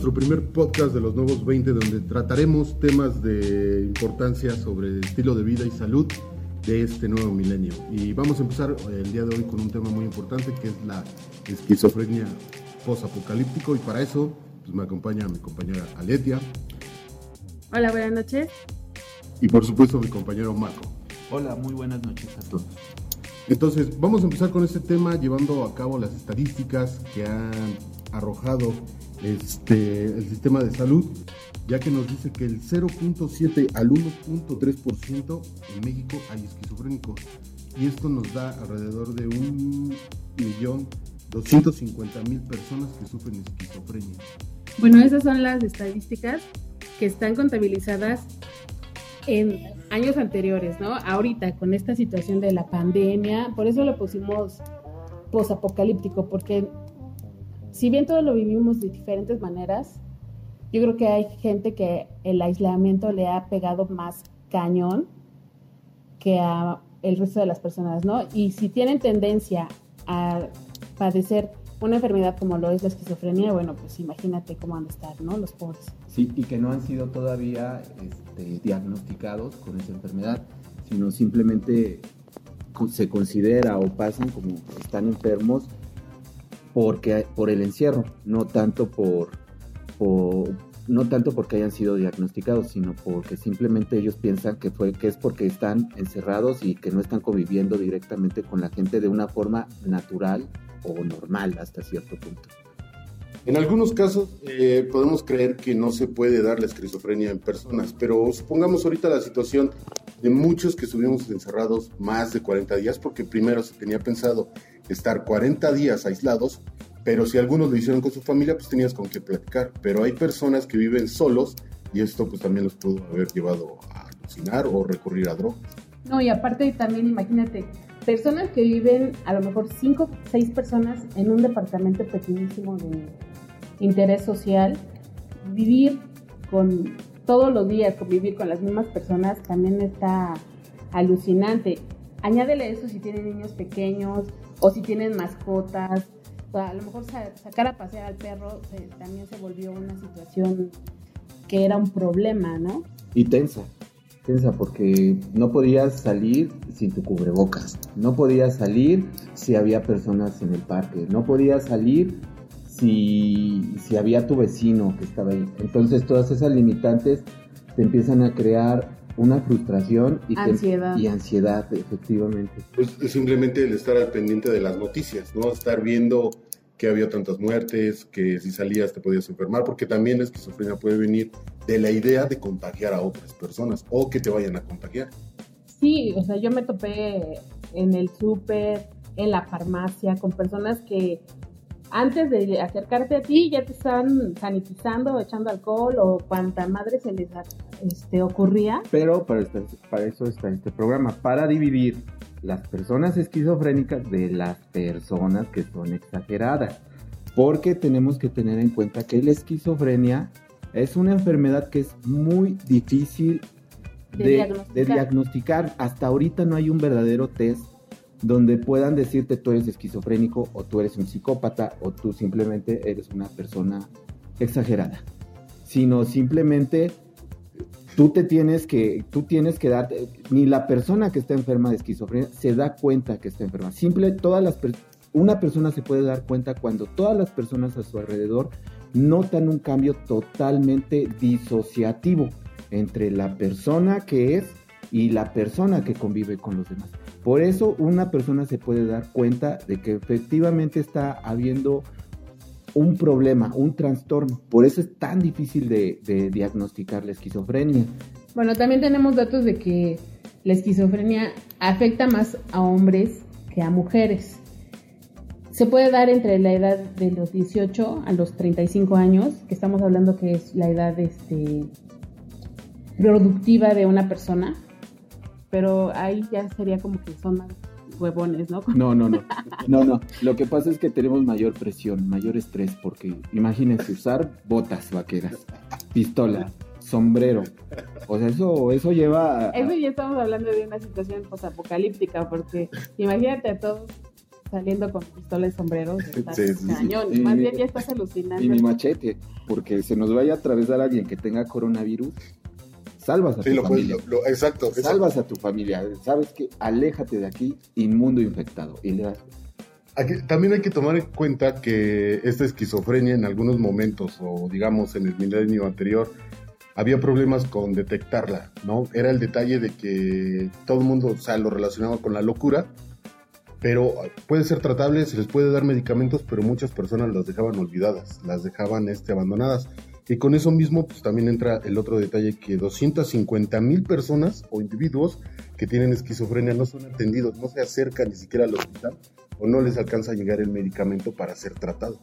Nuestro primer podcast de los nuevos 20, donde trataremos temas de importancia sobre estilo de vida y salud de este nuevo milenio. Y vamos a empezar el día de hoy con un tema muy importante que es la esquizofrenia post-apocalíptico. Y para eso pues, me acompaña mi compañera Aletia. Hola, buenas noches. Y por supuesto mi compañero Marco. Hola, muy buenas noches a todos. Entonces, vamos a empezar con este tema llevando a cabo las estadísticas que han arrojado este, el sistema de salud, ya que nos dice que el 0.7 al 1.3% en México hay esquizofrénicos. Y esto nos da alrededor de un millón 250 mil personas que sufren esquizofrenia. Bueno, esas son las estadísticas que están contabilizadas en años anteriores, ¿no? Ahorita, con esta situación de la pandemia, por eso lo pusimos posapocalíptico, porque si bien todos lo vivimos de diferentes maneras, yo creo que hay gente que el aislamiento le ha pegado más cañón que a el resto de las personas, ¿no? Y si tienen tendencia a padecer una enfermedad como lo es la esquizofrenia, bueno, pues imagínate cómo van a estar, ¿no? Los pobres. Sí, y que no han sido todavía este, diagnosticados con esa enfermedad, sino simplemente se considera o pasan como están enfermos porque por el encierro, no tanto por, no tanto porque hayan sido diagnosticados, sino porque simplemente ellos piensan que fue que es porque están encerrados y que no están conviviendo directamente con la gente de una forma natural o normal hasta cierto punto. En algunos casos eh, podemos creer que no se puede dar la esquizofrenia en personas, pero supongamos ahorita la situación de muchos que estuvimos encerrados más de 40 días, porque primero se tenía pensado estar 40 días aislados, pero si algunos lo hicieron con su familia, pues tenías con qué platicar. Pero hay personas que viven solos y esto pues también los pudo haber llevado a alucinar o recurrir a drogas. No, y aparte también imagínate, personas que viven a lo mejor 5, 6 personas en un departamento pequeñísimo de interés social, vivir con todos los días, convivir con las mismas personas también está alucinante. Añádele eso si tienen niños pequeños o si tienen mascotas. a lo mejor sacar a pasear al perro también se volvió una situación que era un problema, ¿no? Y tensa, tensa porque no podías salir sin tu cubrebocas, no podías salir si había personas en el parque, no podías salir si, si había tu vecino que estaba ahí. Entonces todas esas limitantes te empiezan a crear una frustración y ansiedad. y ansiedad, efectivamente. Pues simplemente el estar al pendiente de las noticias, ¿no? Estar viendo que había tantas muertes, que si salías te podías enfermar, porque también la esquizofrenia puede venir de la idea de contagiar a otras personas o que te vayan a contagiar. Sí, o sea, yo me topé en el súper, en la farmacia, con personas que antes de acercarte a ti ya te están sanitizando, echando alcohol o cuanta madre se les este, ocurría. Pero para, para eso está este programa, para dividir las personas esquizofrénicas de las personas que son exageradas. Porque tenemos que tener en cuenta que la esquizofrenia es una enfermedad que es muy difícil de, de diagnosticar. Hasta ahorita no hay un verdadero test donde puedan decirte tú eres esquizofrénico o tú eres un psicópata o tú simplemente eres una persona exagerada, sino simplemente tú te tienes que, tú tienes que darte, ni la persona que está enferma de esquizofrenia se da cuenta que está enferma. Simple, todas las, una persona se puede dar cuenta cuando todas las personas a su alrededor notan un cambio totalmente disociativo entre la persona que es y la persona que convive con los demás. Por eso una persona se puede dar cuenta de que efectivamente está habiendo un problema, un trastorno. Por eso es tan difícil de, diagnosticar la esquizofrenia. Bueno, también tenemos datos de que la esquizofrenia afecta más a hombres que a mujeres. Se puede dar entre la edad de los 18 a los 35 años, que estamos hablando que es la edad este, productiva de una persona pero ahí ya sería como que son más huevones, ¿no? No, no, no. No, no. Lo que pasa es que tenemos mayor presión, mayor estrés, porque imagínense usar botas vaqueras, pistola, sombrero. O sea, eso, eso lleva. Eso ya estamos hablando de una situación posapocalíptica, porque imagínate a todos saliendo con pistola y sombrero, estás Sí, sí, cañón. Más bien ya estás alucinando. Y mi machete, porque se nos vaya a atravesar alguien que tenga coronavirus, salvas a Sí, tu lo puedes, familia. lo- lo- exacto, exacto. Salvas a tu familia. Sabes que aléjate de aquí, inmundo infectado. Y le das Aquí- también hay que tomar en cuenta que esta esquizofrenia en algunos momentos, o digamos en el milenio anterior, había problemas con detectarla, ¿no? Era el detalle de que todo el mundo, o sea, lo relacionaba con la locura, pero puede ser tratable, se les puede dar medicamentos, pero muchas personas las dejaban olvidadas, las dejaban este, abandonadas. Y con eso mismo, pues también entra el otro detalle que 250 mil personas o individuos que tienen esquizofrenia no son atendidos, no se acercan ni siquiera al hospital o no les alcanza a llegar el medicamento para ser tratados.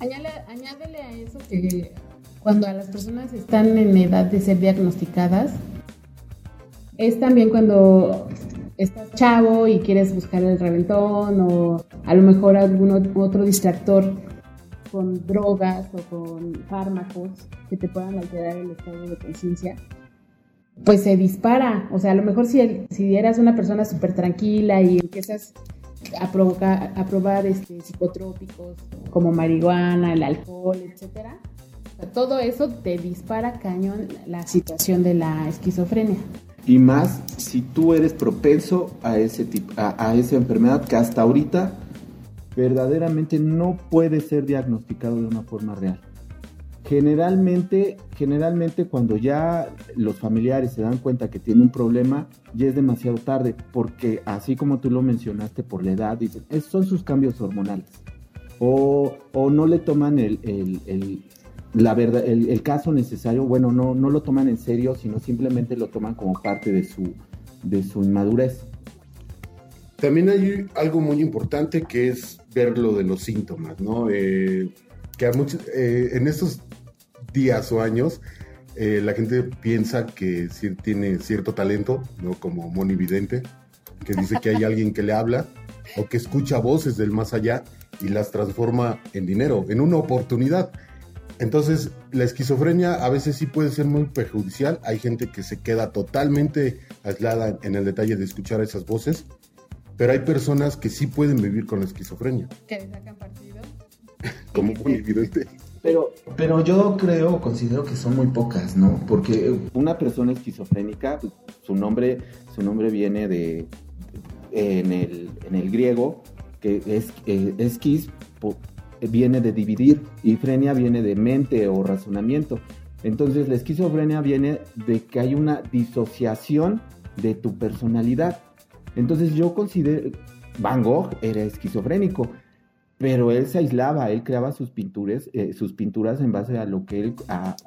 Añádele, añádele a eso que cuando a las personas están en edad de ser diagnosticadas, es también cuando estás chavo y quieres buscar el reventón o a lo mejor algún ot- otro distractor con drogas o con fármacos que te puedan alterar el estado de conciencia, pues se dispara. O sea, a lo mejor si, si eras una persona súper tranquila y empiezas a a probar este, psicotrópicos como marihuana, el alcohol, etcétera. Todo eso te dispara cañón la situación de la esquizofrenia. Y más si tú eres propenso a ese tipo, a, a esa enfermedad que hasta ahorita verdaderamente no puede ser diagnosticado de una forma real. Generalmente, generalmente cuando ya los familiares se dan cuenta que tiene un problema, ya es demasiado tarde, porque así como tú lo mencionaste por la edad, dicen, "Es- son sus cambios hormonales. O, o no le toman el, el- el- la verdad, el, el caso necesario, bueno, no, no lo toman en serio, sino simplemente lo toman como parte de su, de su inmadurez. También hay algo muy importante que es ver lo de los síntomas, ¿no? Eh, que a muchos, eh, en estos días o años eh, la gente piensa que tiene cierto talento, ¿no? Como monividente, que dice que hay alguien que le habla o que escucha voces del más allá y las transforma en dinero, en una oportunidad. Entonces, la esquizofrenia a veces sí puede ser muy perjudicial. Hay gente que se queda totalmente aislada en el detalle de escuchar esas voces, pero hay personas que sí pueden vivir con la esquizofrenia, Que le sacan partido. como muy evidente. Pero, pero yo creo, considero que son muy pocas, ¿no? Porque una persona esquizofrénica, su nombre, su nombre viene de, en el, en el griego, que es eh, esquis, po- viene de dividir, y frenia viene de mente o razonamiento. Entonces la esquizofrenia viene de que hay una disociación de tu personalidad. Entonces yo considero, Van Gogh era esquizofrénico, pero él se aislaba, él creaba sus pinturas, eh, sus pinturas en base a lo que él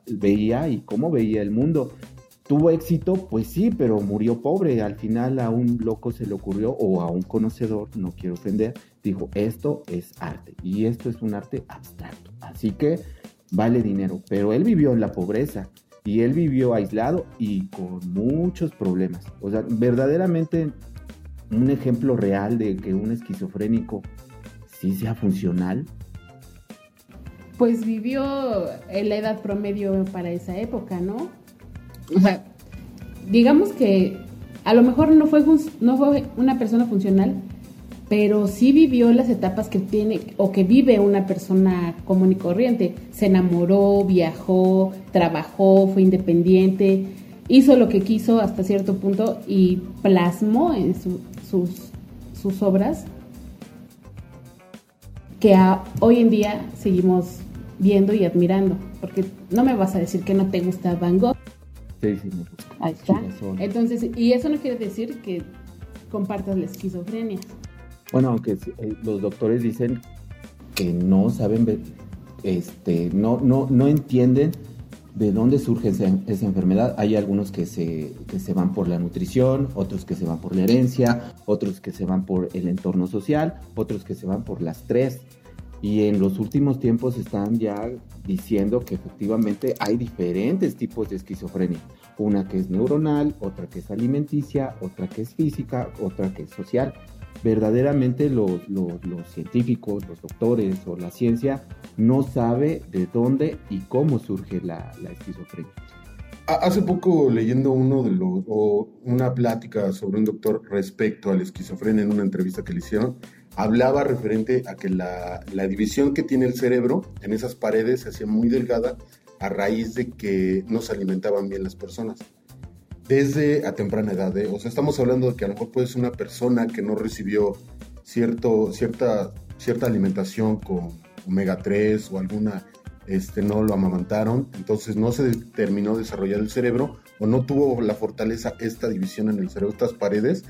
veía y cómo veía el mundo. ¿Tuvo éxito? Pues sí, pero murió pobre. Al final a un loco se le ocurrió, o a un conocedor, no quiero ofender, dijo, esto es arte y esto es un arte abstracto. Así que vale dinero. Pero él vivió en la pobreza y él vivió aislado y con muchos problemas. O sea, verdaderamente un ejemplo real de que un esquizofrénico sí sea funcional. Pues vivió en la edad promedio para esa época, ¿no? O sea, digamos que a lo mejor no fue, una persona funcional, pero sí vivió las etapas que tiene o que vive una persona común y corriente. Se enamoró, viajó, trabajó, fue independiente, hizo lo que quiso hasta cierto punto y plasmó en su- sus, sus obras que a- hoy en día seguimos viendo y admirando. Porque no me vas a decir que no te gusta Van Gogh. Sí, sí, me gusta. Ahí está. Entonces, y eso no quiere decir que compartas la esquizofrenia. Bueno, aunque eh, los doctores dicen que no saben este, no, no, no entienden de dónde surge esa, enfermedad. Hay algunos que se, que se van por la nutrición, otros que se van por la herencia, otros que se van por el entorno social, otros que se van por las tres. Y en los últimos tiempos están ya diciendo que efectivamente hay diferentes tipos de esquizofrenia. Una que es neuronal, otra que es alimenticia, otra que es física, otra que es social. Verdaderamente los, científicos, los doctores o la ciencia no sabe de dónde y cómo surge la, esquizofrenia. Ha- Hace poco leyendo uno de los, o una plática sobre un doctor respecto a la esquizofrenia en una entrevista que le hicieron, hablaba referente a que la división que tiene el cerebro en esas paredes se hacía muy delgada a raíz de que no se alimentaban bien las personas. Desde a temprana edad, ¿eh? o sea, estamos hablando de que a lo mejor puede ser una persona que no recibió cierto, cierta, cierta alimentación con omega 3 o alguna, este, no lo amamantaron, entonces no se terminó de desarrollar el cerebro o no tuvo la fortaleza esta división en el cerebro, estas paredes,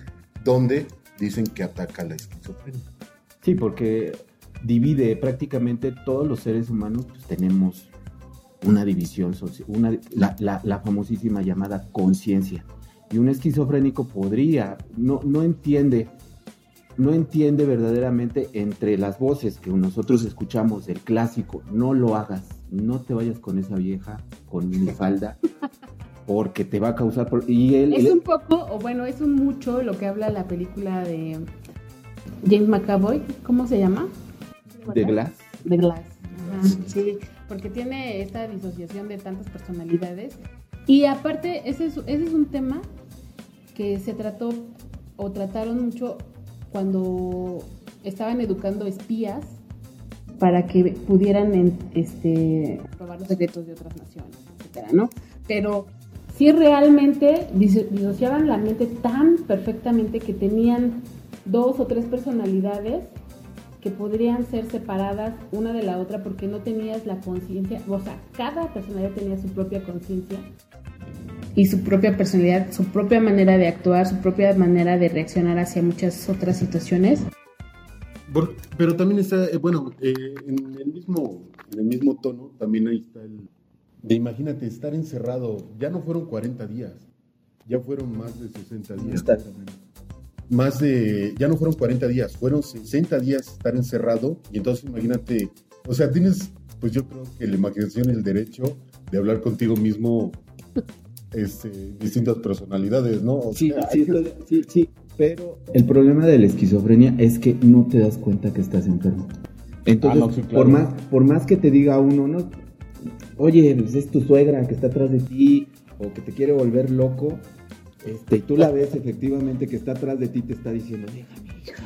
donde dicen que ataca la esquizofrenia. Sí, porque divide prácticamente todos los seres humanos, pues tenemos una división, una, la, la, famosísima llamada conciencia. Y un esquizofrénico podría, no, no entiende, no entiende verdaderamente entre las voces que nosotros escuchamos del clásico, no lo hagas, no te vayas con esa vieja, con mi falda, porque te va a causar... Y él, es un poco, o bueno, es un mucho lo que habla la película de James McAvoy, ¿cómo se llama? De Glass. De Glass. sí porque tiene esta disociación de tantas personalidades. Y aparte, ese es, ese es un tema que se trató o trataron mucho cuando estaban educando espías para que pudieran este, probar los secretos de otras naciones, etcétera, ¿no? Pero sí realmente disociaban la mente tan perfectamente que tenían dos o tres personalidades que podrían ser separadas una de la otra porque no tenías la conciencia, o sea, cada personalidad tenía su propia conciencia y su propia personalidad, su propia manera de actuar, su propia manera de reaccionar hacia muchas otras situaciones. Pero también está, eh, bueno, eh, en, el mismo, en el mismo tono, también ahí está el de imagínate estar encerrado, ya no fueron 40 días, ya fueron más de 60 días más de, ya no fueron 40 días, fueron 60 días estar encerrado y entonces imagínate, o sea, tienes, pues yo creo que la imaginación el derecho de hablar contigo mismo, este, distintas personalidades, ¿no? sí, sí, sí, pero el problema de la esquizofrenia es que no te das cuenta que estás enfermo. Entonces, ah, por, más, por más que te diga uno, ¿no? Oye, pues es tu suegra que está atrás de ti o que te quiere volver loco, este, y tú la ves efectivamente que está atrás de ti, te está diciendo, déjame, hija.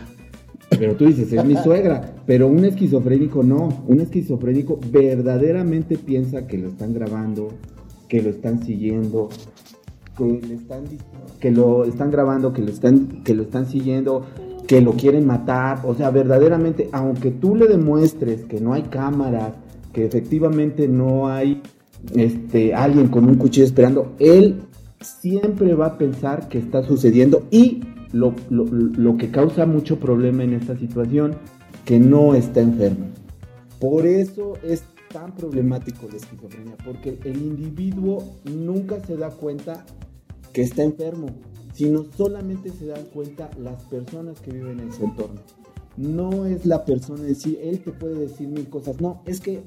Pero tú dices, es mi suegra. Pero un esquizofrénico no. Un esquizofrénico verdaderamente piensa que lo están grabando, que lo están siguiendo, que, le están, que lo están grabando, que lo están, que lo están siguiendo, que lo quieren matar. O sea, verdaderamente, aunque tú le demuestres que no hay cámaras, que efectivamente no hay este, alguien con un cuchillo esperando, él siempre va a pensar que está sucediendo y lo, que causa mucho problema en esta situación, que no está enfermo. Por eso es tan problemático la esquizofrenia, porque el individuo nunca se da cuenta que está enfermo, sino solamente se dan cuenta las personas que viven en su entorno. No es la persona en sí, él te puede decir mil cosas, no, es que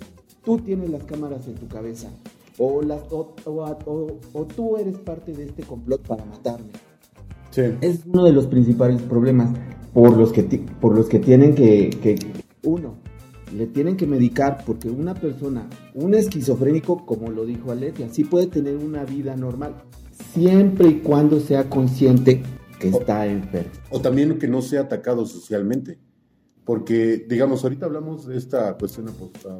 tú tienes las cámaras en tu cabeza, o, las, o, tú eres parte de este complot para matarme. Es uno de los principales problemas por los que, por los que tienen que, que, uno, le tienen que medicar porque una persona, un esquizofrénico, como lo dijo Aletia, sí puede tener una vida normal, siempre y cuando sea consciente que está enfermo. O también que no sea atacado socialmente. Porque, digamos, ahorita hablamos de esta cuestión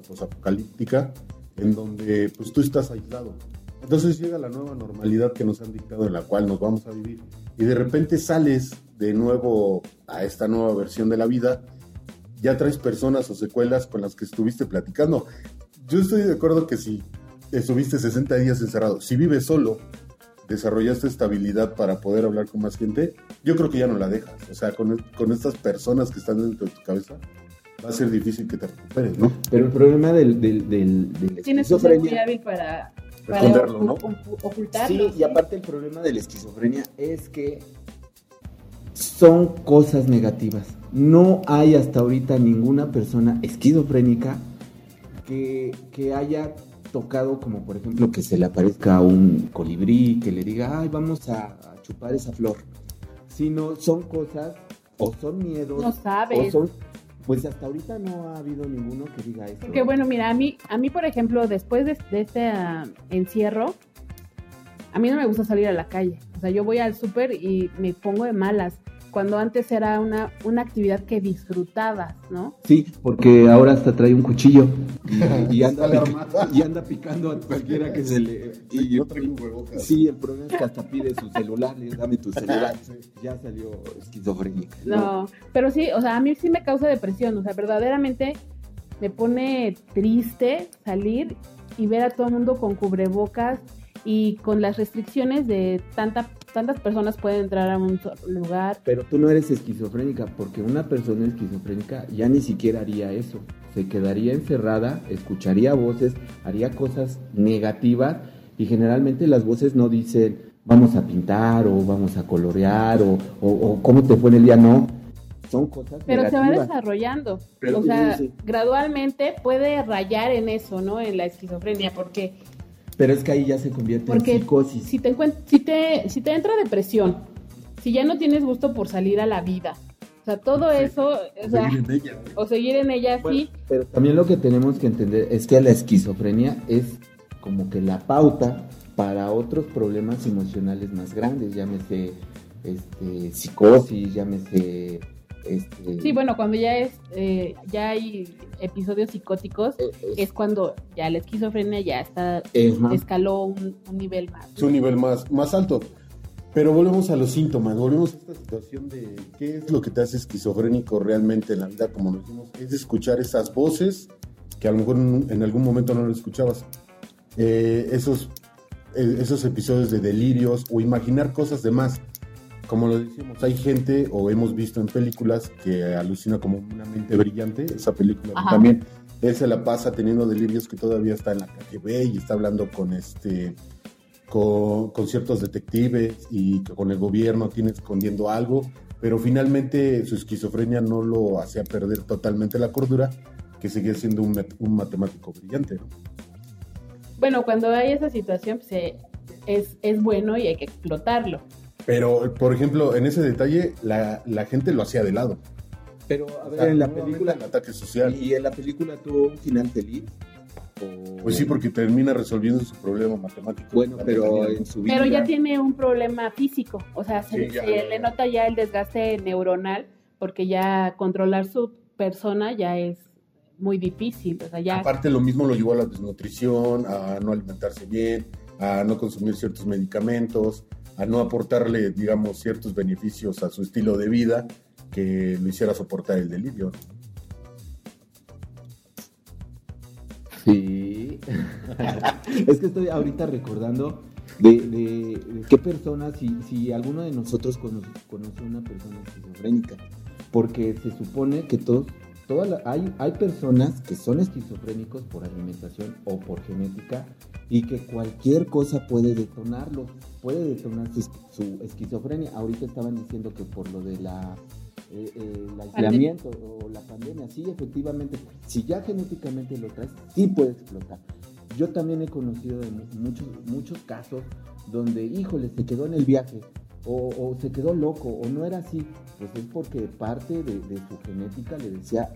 posapocalíptica, en donde pues tú estás aislado. Entonces llega la nueva normalidad que nos han dictado en la cual nos vamos a vivir y de repente sales de nuevo a esta nueva versión de la vida, ya traes personas o secuelas con las que estuviste platicando. Yo estoy de acuerdo que si estuviste 60 días encerrado, si vives solo, desarrollaste estabilidad para poder hablar con más gente, yo creo que ya no la dejas. O sea, con, con estas personas que están dentro de tu cabeza, va a ser difícil que te recuperes, ¿no? Pero el problema del, del, del, Tienes que ser muy hábil para, para ¿no? ocultarlo. Sí, y aparte el problema de la esquizofrenia es que son cosas negativas. No hay hasta ahorita ninguna persona esquizofrénica que, que haya tocado como por ejemplo que se le aparezca un colibrí, que le diga, ay, vamos a, a chupar esa flor. Sino son cosas o son miedos no sabes. o son pues hasta ahorita no ha habido ninguno que diga eso. Porque bueno, mira, a mí, a mí por ejemplo, después de, este ah, encierro, a mí no me gusta salir a la calle. O sea, yo voy al súper y me pongo de malas. Cuando antes era una, una actividad que disfrutabas, ¿no? Sí, porque ahora hasta trae un cuchillo y, y anda, Sale pic- armada. y anda picando a cualquiera que se le... Y, No traigo cubrebocas. Sí, el problema es que hasta pide su celular, le dame tu celular. Ya salió esquizofrénica. No, pero sí, o sea, a mí sí me causa depresión, o sea, verdaderamente me pone triste salir y ver a todo el mundo con cubrebocas y con las restricciones de tanta, tantas personas pueden entrar a un lugar. Pero tú no eres esquizofrénica, porque una persona esquizofrénica ya ni siquiera haría eso. Se quedaría encerrada, escucharía voces, haría cosas negativas y generalmente las voces no dicen vamos a pintar o vamos a colorear o, o- o cómo te fue en el día, no. Son cosas Pero se va desarrollando. Pero- o sea, sí, sí. gradualmente puede rayar en eso, ¿no? En la esquizofrenia, porque Pero es que ahí ya se convierte Porque en psicosis. si te, encuent- si, te, si te entra depresión, si ya no tienes gusto por salir a la vida, o sea, todo eso, o, sea, Seguir en ella, o seguir en ella así, Pero también lo que tenemos que entender es que la esquizofrenia es como que la pauta para otros problemas emocionales más grandes, llámese este, psicosis, llámese... Este, sí, bueno, cuando ya es, eh, ya hay episodios psicóticos, eh, es- es cuando ya la esquizofrenia ya está, Ajá. escaló un, un nivel más. Es un nivel más, más alto. Pero volvemos a los síntomas, volvemos a esta situación de qué es lo que te hace esquizofrénico realmente en la vida, como lo decimos, es escuchar esas voces que a lo mejor en, en algún momento no lo escuchabas. Eh, esos, eh, esos episodios de delirios o imaginar cosas de más. Como lo decimos, hay gente o hemos visto en películas que alucina como una mente brillante, esa película Ajá. también. Él se la pasa teniendo delirios que todavía está en la KGB y está hablando con este con, con ciertos detectives y que con el gobierno tiene escondiendo algo, pero finalmente su esquizofrenia no lo hacía perder totalmente la cordura, que seguía siendo un, un matemático brillante. ¿no? Bueno, cuando hay esa situación, pues, eh, es, es bueno y hay que explotarlo. Pero, por ejemplo, en ese detalle, la, la gente lo hacía de lado. Pero a O ver, sea, en la película... el ataque social. ¿Y en la película tuvo un final feliz? O- Pues sí, porque termina resolviendo su problema matemático. Bueno, pero en su vida... Pero ya tiene un problema físico, o sea, se, Sí, ya, se ya, le ya. nota ya el desgaste neuronal, porque ya controlar su persona ya es muy difícil, o sea, ya... Aparte, lo mismo lo llevó a la desnutrición, a no alimentarse bien, a no consumir ciertos medicamentos, a no aportarle, digamos, ciertos beneficios a su estilo de vida que lo hiciera soportar el delirio. Sí. es que estoy ahorita recordando de, qué personas, si, si alguno de nosotros cono- conoce a una persona esquizofrénica. Porque se supone que todos, todas hay, hay personas que son esquizofrénicos por alimentación o por genética y que cualquier cosa puede detonarlo, puede detonar su, su esquizofrenia. Ahorita estaban diciendo que por lo de la eh, eh, el aislamiento o la pandemia, sí, efectivamente, si ya genéticamente lo traes, sí puede explotar. Yo también he conocido de mu- muchos, muchos casos donde, híjole, se quedó en el viaje, o, o se quedó loco, o no era así, pues es porque parte de, de su genética le decía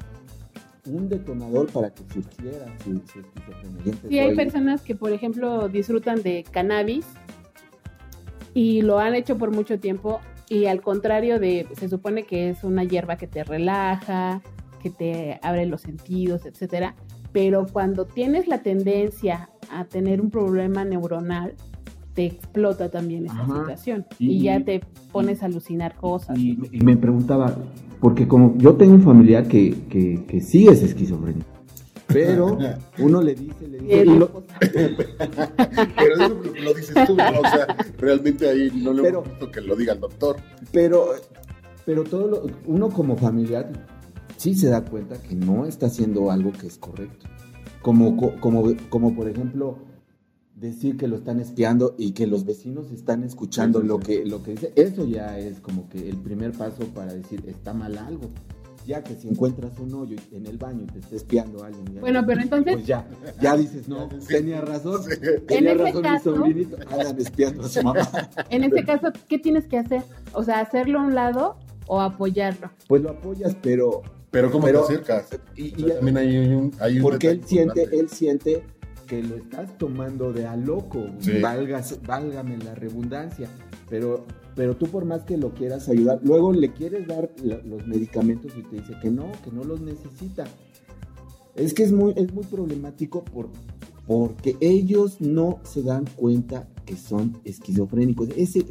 un detonador para que surgiera su, su esquizofrenia. Sí, hay personas que, por ejemplo, disfrutan de cannabis y lo han hecho por mucho tiempo y al contrario de, se supone que es una hierba que te relaja, que te abre los sentidos, etcétera, pero cuando tienes la tendencia a tener un problema neuronal, te explota también esa Ajá. situación Y- y, ya te pones a alucinar cosas. Y, me- y me preguntaba, porque como yo tengo un familiar que, que, que sí es esquizofrénico, pero uno le dice, le dice, lo-. Pero eso lo, lo dices tú, ¿no? O sea, realmente ahí no le Pero- hemos visto que lo diga el doctor. pero, pero todo lo- uno como familiar sí se da cuenta que no está haciendo algo que es correcto. Como, co- como, como por ejemplo decir que lo están espiando y que los vecinos están escuchando Sí, sí, lo sí. que lo que dice, eso ya es como que el primer paso para decir está mal algo. Ya que si encuentras un hoyo en el baño y te está espiando alguien, ya- Bueno, pero entonces- pues ya, ya dices, no, tenía razón, Sí. tenía En ese razón caso- mi sobrinito, andan espiando a su mamá. En este caso, ¿qué tienes que hacer? O sea, hacerlo a un lado o apoyarlo. Pues lo apoyas, pero Pero ¿cómo Pero- te acercas? y, también hay un, hay un porque él siente, importante. él siente porque lo estás tomando de a loco, Sí. valgas- válgame la redundancia, pero, pero tú por más que lo quieras ayudar, luego le quieres dar los medicamentos y te dice que no, que no los necesita. Es que es muy, es muy problemático por, porque ellos no se dan cuenta que son esquizofrénicos. Ese,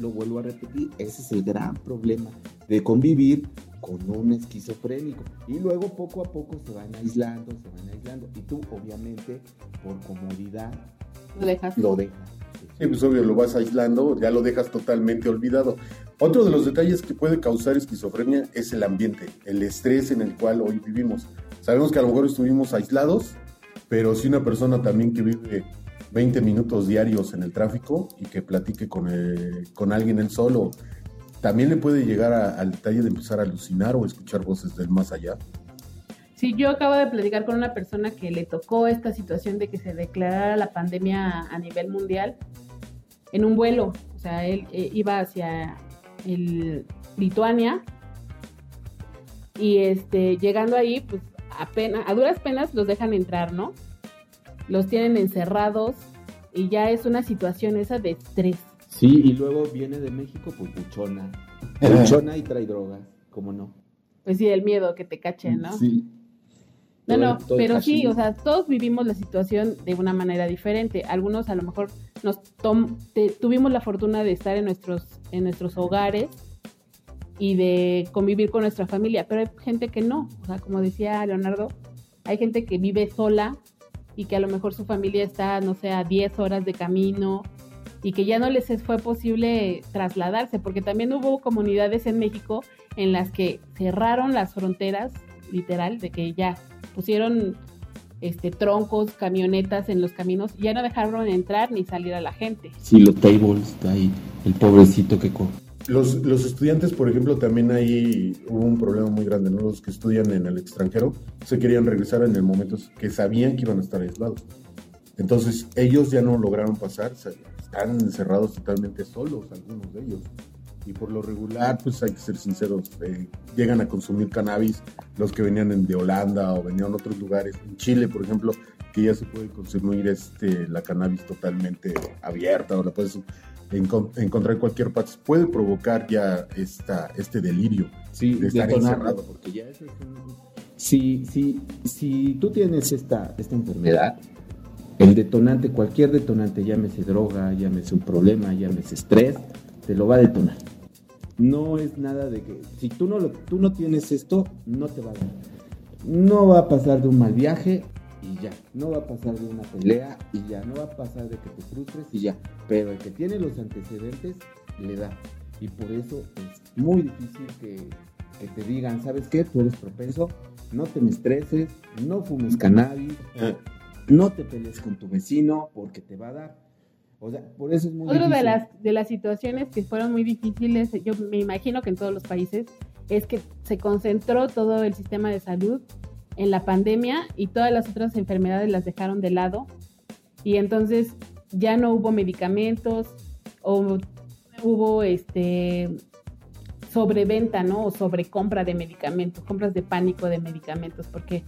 lo vuelvo a repetir, ese es el gran problema de convivir con un esquizofrénico. Y luego poco a poco se van aislando, se van aislando. Y tú, obviamente, por comodidad, Lo dejas. lo dejas. Sí, pues obvio, lo vas aislando, ya lo dejas totalmente olvidado. Otro de los detalles que puede causar esquizofrenia es el ambiente, el estrés en el cual hoy vivimos. Sabemos que a lo mejor estuvimos aislados, pero si una persona también que vive 20 minutos diarios en el tráfico y que platique con, el- con alguien él solo, también le puede llegar al detalle de empezar a alucinar o escuchar voces del más allá. Sí, yo acabo de platicar con una persona que le tocó esta situación de que se declarara la pandemia a nivel mundial en un vuelo. O sea, él eh, iba hacia el Lituania y este llegando ahí, pues apenas, a duras penas los dejan entrar, ¿no? Los tienen encerrados y ya es una situación esa de estrés. Sí, y luego viene de México, pues buchona. Buchona y trae drogas, ¿cómo no? Pues sí, el miedo que te cachen, ¿no? Sí. No, no, pero sí, o sea, todos vivimos la situación de una manera diferente. Algunos a lo mejor nos tom- te- tuvimos la fortuna de estar en nuestros, en nuestros hogares y de convivir con nuestra familia, pero hay gente que no. O sea, como decía Leonardo, hay gente que vive sola y que a lo mejor su familia está, no sé, a 10 horas de camino y que ya no les fue posible trasladarse, porque también hubo comunidades en México en las que cerraron las fronteras, literal, de que ya pusieron este troncos, camionetas en los caminos, ya no dejaron entrar ni salir a la gente. Sí, los tables, está ahí, el pobrecito que Los, los estudiantes, por ejemplo, también ahí hubo un problema muy grande, ¿no? Los que estudian en el extranjero se querían regresar en el momento que sabían que iban a estar aislados. Entonces, ellos ya no lograron pasar, están encerrados totalmente solos, algunos de ellos. Y por lo regular, pues hay que ser sinceros, eh, llegan a consumir cannabis los que venían en- de Holanda o venían de otros lugares. En Chile, por ejemplo, que ya se puede consumir este, la cannabis totalmente abierta o la puedes encon- encontrar en cualquier parte, puede provocar ya esta, este delirio. Sí, de estar encerrado. porque ya eso es un- Si, si, si tú tienes esta, esta enfermedad, el detonante, cualquier detonante, llámese droga, llámese un problema, llámese estrés, te lo va a detonar. No es nada de que, si tú no, lo, tú no tienes esto, no te va a dar. No va a pasar de un mal viaje y ya. No va a pasar de una pelea y ya. No va a pasar de que te frustres y ya. Pero el que tiene los antecedentes, le da. Y por eso es muy difícil que, que te digan, ¿sabes qué? Tú eres propenso, no te me estreses, no fumes cannabis, no te pelees con tu vecino porque te va a dar. O sea, por eso es muy Otra de las, de las situaciones que fueron muy difíciles, yo me imagino que en todos los países, es que se concentró todo el sistema de salud en la pandemia y todas las otras enfermedades las dejaron de lado. Y entonces ya no hubo medicamentos o hubo este sobreventa, ¿no? O sobrecompra de medicamentos, compras de pánico de medicamentos, porque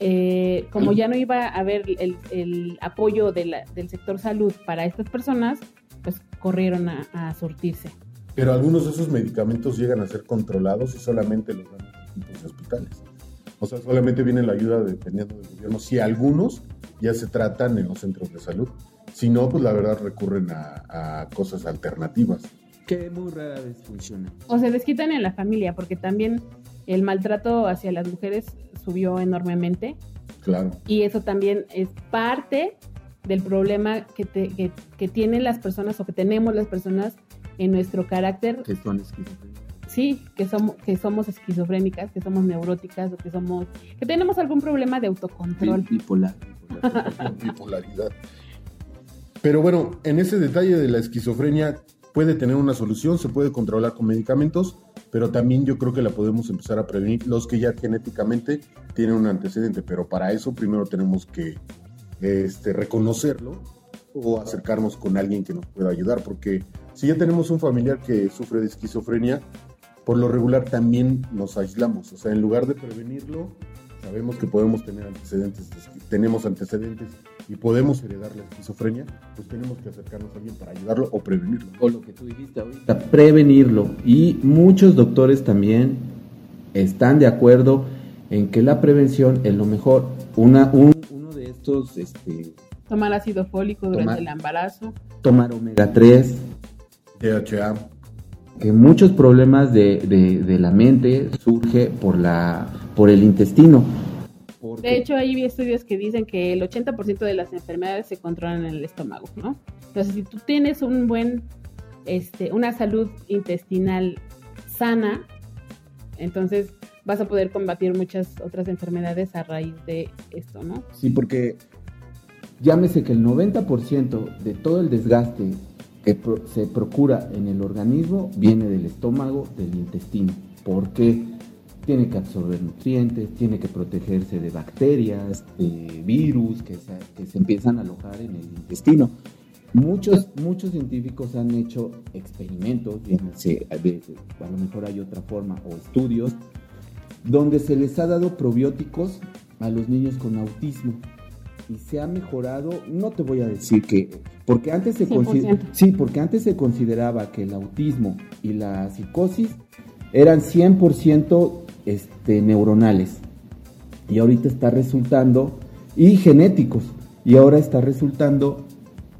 eh, como ya no iba a haber el, el apoyo de la- del sector salud para estas personas, pues corrieron a, a surtirse. Pero algunos de esos medicamentos llegan a ser controlados y solamente los dan de hospitales. O sea, solamente viene la ayuda dependiendo del gobierno. Si algunos ya se tratan en los centros de salud. Si no, pues la verdad recurren a, a cosas alternativas. Que muy rara vez funciona. O se desquitan en la familia, porque también el maltrato hacia las mujeres subió enormemente Claro. y eso también es parte del problema que, te- que, que tienen las personas o que tenemos las personas en nuestro carácter Que son esquizofrénicos. sí, que somos, que somos esquizofrénicas, que somos neuróticas o que somos, que tenemos algún problema de autocontrol. Bipolar. bipolaridad. Pero bueno, en ese detalle de la esquizofrenia puede tener una solución, se puede controlar con medicamentos, pero también yo creo que la podemos empezar a prevenir. Los que ya genéticamente tienen un antecedente, pero para eso primero tenemos que este, reconocerlo o acercarnos con alguien que nos pueda ayudar, porque si ya tenemos un familiar que sufre de esquizofrenia, por lo regular también nos aislamos, o sea, en lugar de prevenirlo, sabemos que podemos tener antecedentes, tenemos antecedentes y podemos heredar la esquizofrenia, pues tenemos que acercarnos a alguien para ayudarlo o prevenirlo. O lo que tú dijiste ahorita, prevenirlo. Y muchos doctores también están de acuerdo en que la prevención es lo mejor. Una, uno de estos... Este, tomar ácido fólico durante el embarazo. Tomar omega 3. DHA. Que muchos problemas de, de, la mente surge por, la, por el intestino. De hecho, hay estudios que dicen que el 80% de las enfermedades se controlan en el estómago, ¿no? Entonces, si tú tienes un buen, este, una salud intestinal sana, entonces vas a poder combatir muchas otras enfermedades a raíz de esto, ¿no? Sí, porque llámese que el 90% de todo el desgaste que se procura en el organismo viene del estómago, del intestino. ¿Por qué? Tiene que absorber nutrientes, tiene que protegerse de bacterias, de virus que se, que se empiezan a alojar en el intestino. Muchos, muchos científicos han hecho experimentos, a lo mejor hay otra forma, o estudios, donde se les ha dado probióticos a los niños con autismo y se ha mejorado, no te voy a decir que, porque antes se sí, porque antes se consideraba que el autismo y la psicosis eran 100% este, neuronales y ahorita está resultando y genéticos y ahora está resultando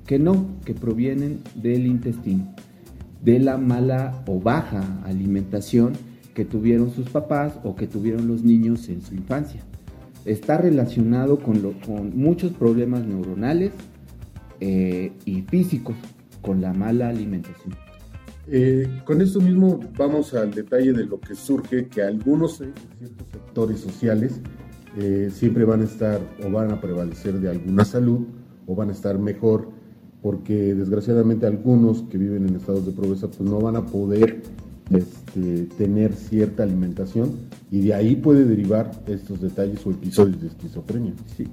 que no, que provienen del intestino, de la mala o baja alimentación que tuvieron sus papás o que tuvieron los niños en su infancia está relacionado con, con muchos problemas neuronales eh, y físicos, con la mala alimentación. Eh, con esto mismo vamos al detalle de lo que surge, que algunos ciertos sectores sociales eh, siempre van a estar o van a prevalecer de alguna salud o van a estar mejor, porque desgraciadamente algunos que viven en estados de pobreza pues no van a poder este, tener cierta alimentación y de ahí puede derivar estos detalles o episodios de esquizofrenia. Sí.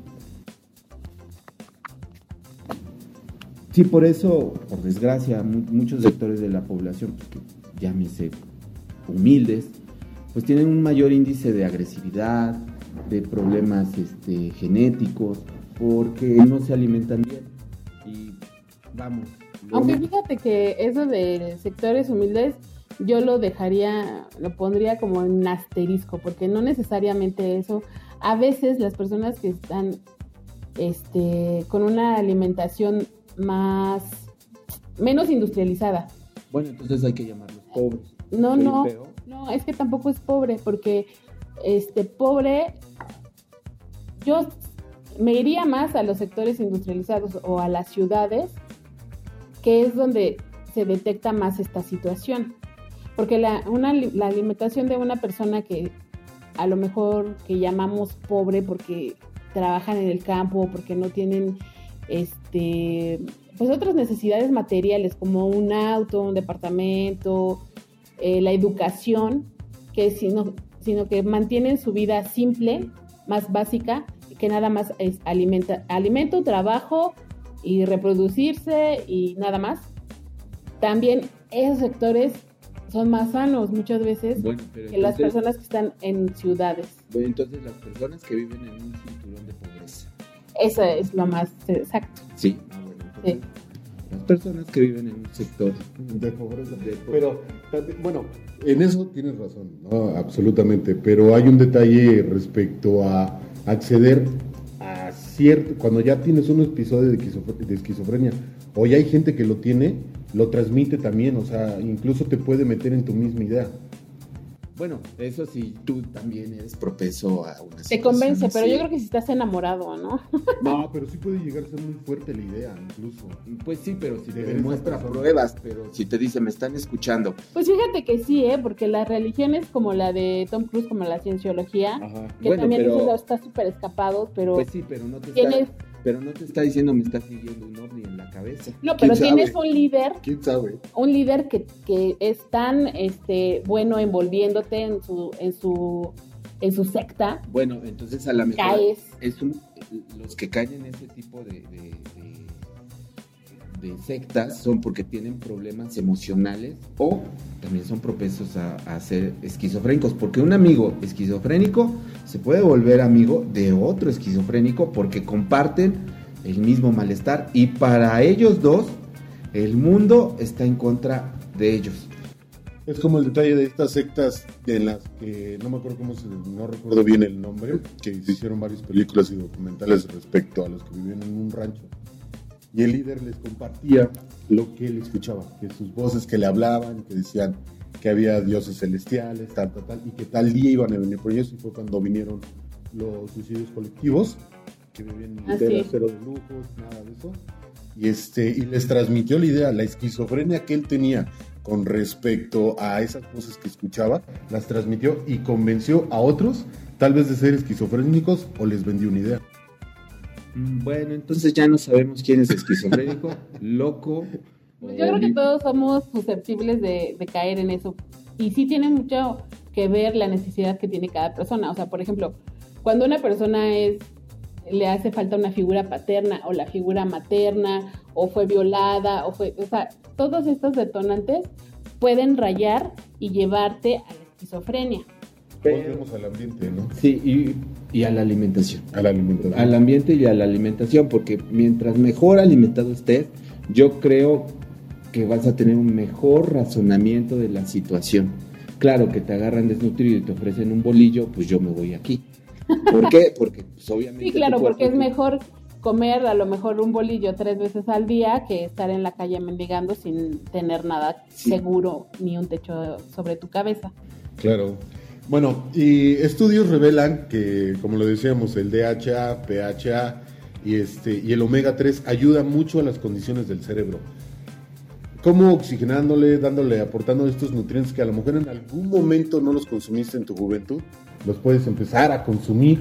Sí, por eso, por desgracia, muchos sectores de la población, pues, llámese humildes, pues tienen un mayor índice de agresividad, de problemas este, genéticos, porque no se alimentan bien. Y vamos. Aunque fíjate que eso de sectores humildes yo lo dejaría, lo pondría como en asterisco, porque no necesariamente eso. A veces las personas que están este, con una alimentación más, menos industrializada. Bueno, entonces hay que llamarlos pobres. No, no, no, es que tampoco es pobre, porque este pobre, yo me iría más a los sectores industrializados o a las ciudades, que es donde se detecta más esta situación. Porque la, una, la alimentación de una persona que a lo mejor que llamamos pobre porque trabajan en el campo, porque no tienen este pues otras necesidades materiales como un auto, un departamento, eh, la educación, que sino, sino que mantienen su vida simple, más básica, que nada más es alimenta, alimento, trabajo y reproducirse y nada más. También esos sectores son más sanos muchas veces que las personas que están en ciudades. Bueno, entonces las personas que viven en un cinturón de pobreza. Eso es lo más exacto. Sí, Las personas que viven en un sector de pobreza. Pero, bueno, en eso tienes razón, ¿no? absolutamente. Pero hay un detalle respecto a acceder a cierto. Cuando ya tienes un episodio de esquizofrenia, o ya hay gente que lo tiene, lo transmite también, o sea, incluso te puede meter en tu misma idea. Bueno, eso sí, tú también eres propenso a una Te convence, pero yo creo que si estás enamorado, ¿no? No, pero sí puede llegar a ser muy fuerte la idea, incluso. Pues sí, pero si te demuestra pruebas, pero si te dice, me están escuchando. Pues fíjate que sí, ¿eh? Porque las religiones como la de Tom Cruise, como la cienciología, que también pero... está súper escapado, pero... Pues sí, pero no te pero no te está diciendo me está siguiendo un ovni en la cabeza. No, pero tienes un líder. ¿Quién sabe? Un líder que, que es tan este, bueno envolviéndote en su, en su en su secta. Bueno, entonces a la mejor es un, los que caen en ese tipo de, de sectas son porque tienen problemas emocionales o también son propensos a, ser esquizofrénicos. Porque un amigo esquizofrénico se puede volver amigo de otro esquizofrénico porque comparten el mismo malestar y para ellos dos el mundo está en contra de ellos. Es como el detalle de estas sectas en las que no me acuerdo cómo se, no recuerdo bien el nombre, que hicieron varias películas y documentales respecto a los que vivían en un rancho. Y el líder les compartía lo que él escuchaba, que sus voces que le hablaban, que decían que había dioses celestiales, tal, tal, tal, y que tal día iban a venir por ellos, y fue cuando vinieron los suicidios colectivos, que vivían en Así. cero de lujos, nada de eso. Y, este, y les transmitió la idea, la esquizofrenia que él tenía con respecto a esas voces que escuchaba, las transmitió y convenció a otros, tal vez de ser esquizofrénicos, o les vendió una idea. Mm, Bueno, entonces ya no sabemos quién es esquizofrénico, loco. Pues yo creo que todos somos susceptibles de, de caer en eso. Y sí tiene mucho que ver la necesidad que tiene cada persona. O sea, por ejemplo, cuando una persona es le hace falta una figura paterna o la figura materna o fue violada o fue, o sea, todos estos detonantes pueden rayar y llevarte a la esquizofrenia. Volvemos al ambiente, ¿no? Sí, y, y a la alimentación. A la alimentación. Al ambiente y a la alimentación, porque mientras mejor alimentado estés, yo creo que vas a tener un mejor razonamiento de la situación. Claro que te agarran desnutrido y te ofrecen un bolillo, pues yo me voy aquí. ¿Por qué? Porque pues, obviamente... Sí, claro, porque es mejor comer a lo mejor un bolillo tres veces al día que estar en la calle mendigando sin tener nada Sí. seguro ni un techo sobre tu cabeza. Claro. Bueno, y estudios revelan que, como lo decíamos, el DHA, PHA y, este, y el omega 3 ayuda mucho a las condiciones del cerebro. ¿Cómo oxigenándole, dándole, aportando estos nutrientes que a lo mejor en algún momento no los consumiste en tu juventud, los puedes empezar a consumir,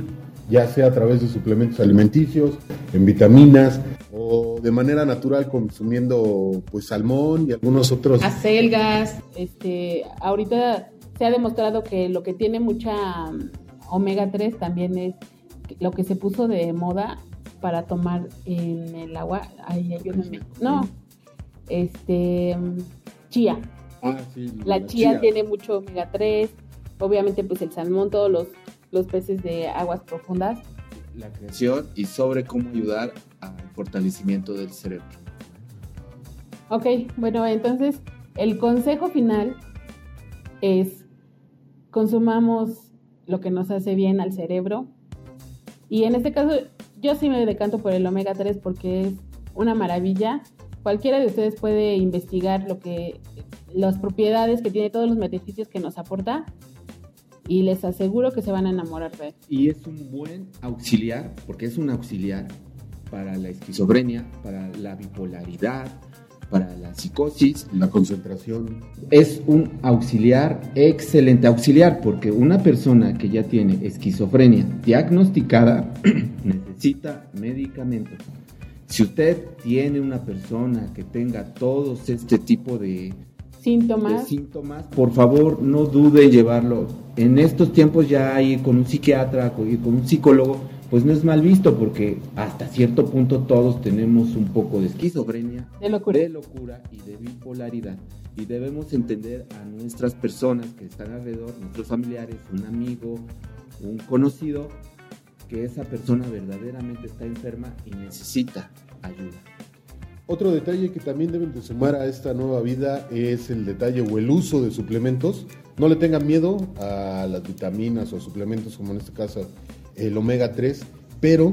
ya sea a través de suplementos alimenticios, en vitaminas o de manera natural consumiendo pues salmón y algunos otros acelgas, este, ahorita se ha demostrado que lo que tiene mucha mm, omega 3 también es lo que se puso de moda para tomar en el agua, ay, ayúdame. No, este mm, chía. Ah, sí, La chía tiene mucho omega 3, obviamente pues el salmón, todos los, los peces de aguas profundas. La creación y sobre cómo ayudar al fortalecimiento del cerebro. Ok, bueno, entonces el consejo final es consumamos lo que nos hace bien al cerebro. Y en este caso yo sí me decanto por el omega 3 porque es una maravilla. Cualquiera de ustedes puede investigar lo que las propiedades que tiene, todos los beneficios que nos aporta y les aseguro que se van a enamorar de él. Y es un buen auxiliar, porque es un auxiliar para la esquizofrenia, para la bipolaridad, para la psicosis. La concentración. Es un auxiliar, excelente auxiliar, porque una persona que ya tiene esquizofrenia diagnosticada necesita medicamentos. Si usted tiene una persona que tenga todos este tipo de, de Síntomas. síntomas, por favor no dude en llevarlo. En estos tiempos ya ir con un psiquiatra, ir con un psicólogo, pues no es mal visto porque hasta cierto punto todos tenemos un poco de esquizofrenia, De locura. de locura y de bipolaridad. Y debemos entender a nuestras personas que están alrededor, nuestros familiares, un amigo, un conocido, que esa persona verdaderamente está enferma y necesita ayuda. Otro detalle que también deben de sumar a esta nueva vida es el detalle o el uso de suplementos. No le tengan miedo a las vitaminas o suplementos como en este caso el omega 3, pero,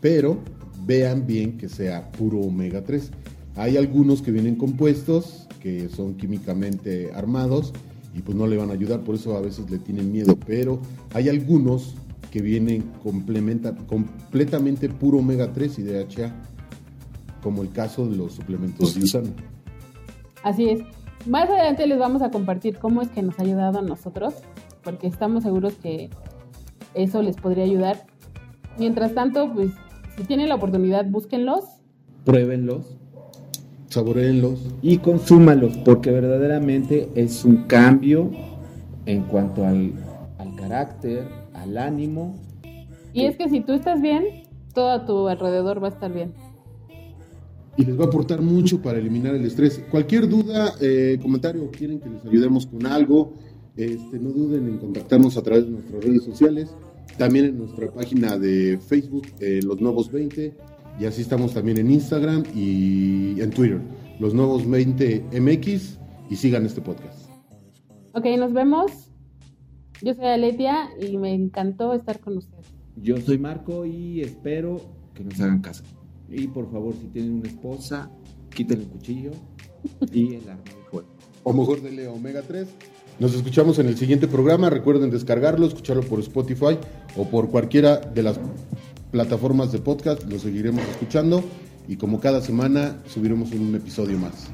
pero vean bien que sea puro omega 3. Hay algunos que vienen compuestos que son químicamente armados y pues no le van a ayudar, por eso a veces le tienen miedo, pero hay algunos que vienen completamente puro omega 3 y DHA como el caso de los suplementos de Usana. Así es. Más adelante les vamos a compartir cómo es que nos ha ayudado a nosotros, porque estamos seguros que eso les podría ayudar. Mientras tanto, pues si tienen la oportunidad, búsquenlos. Pruébenlos, Saboreenlos. y consúmalos, porque verdaderamente es un cambio en cuanto al, al carácter, al ánimo. Y es que si tú estás bien, todo a tu alrededor va a estar bien. y les va a aportar mucho para eliminar el estrés. Cualquier duda, eh, comentario o quieren que les ayudemos con algo, este, no duden en contactarnos a través de nuestras redes sociales, también en nuestra página de Facebook, eh, Los Nuevos 20, y así estamos también en Instagram y en Twitter, Los Nuevos 20 MX, y sigan este podcast. Ok, nos vemos. Yo soy Aletia y me encantó estar con ustedes. Yo soy Marco y espero que nos hagan caso. Y por favor, si tienen una esposa, quiten el cuchillo y el arma de fuego. O mejor dele Omega 3. Nos escuchamos en el siguiente programa. Recuerden descargarlo, escucharlo por Spotify o por cualquiera de las plataformas de podcast. Lo seguiremos escuchando y como cada semana subiremos un episodio más.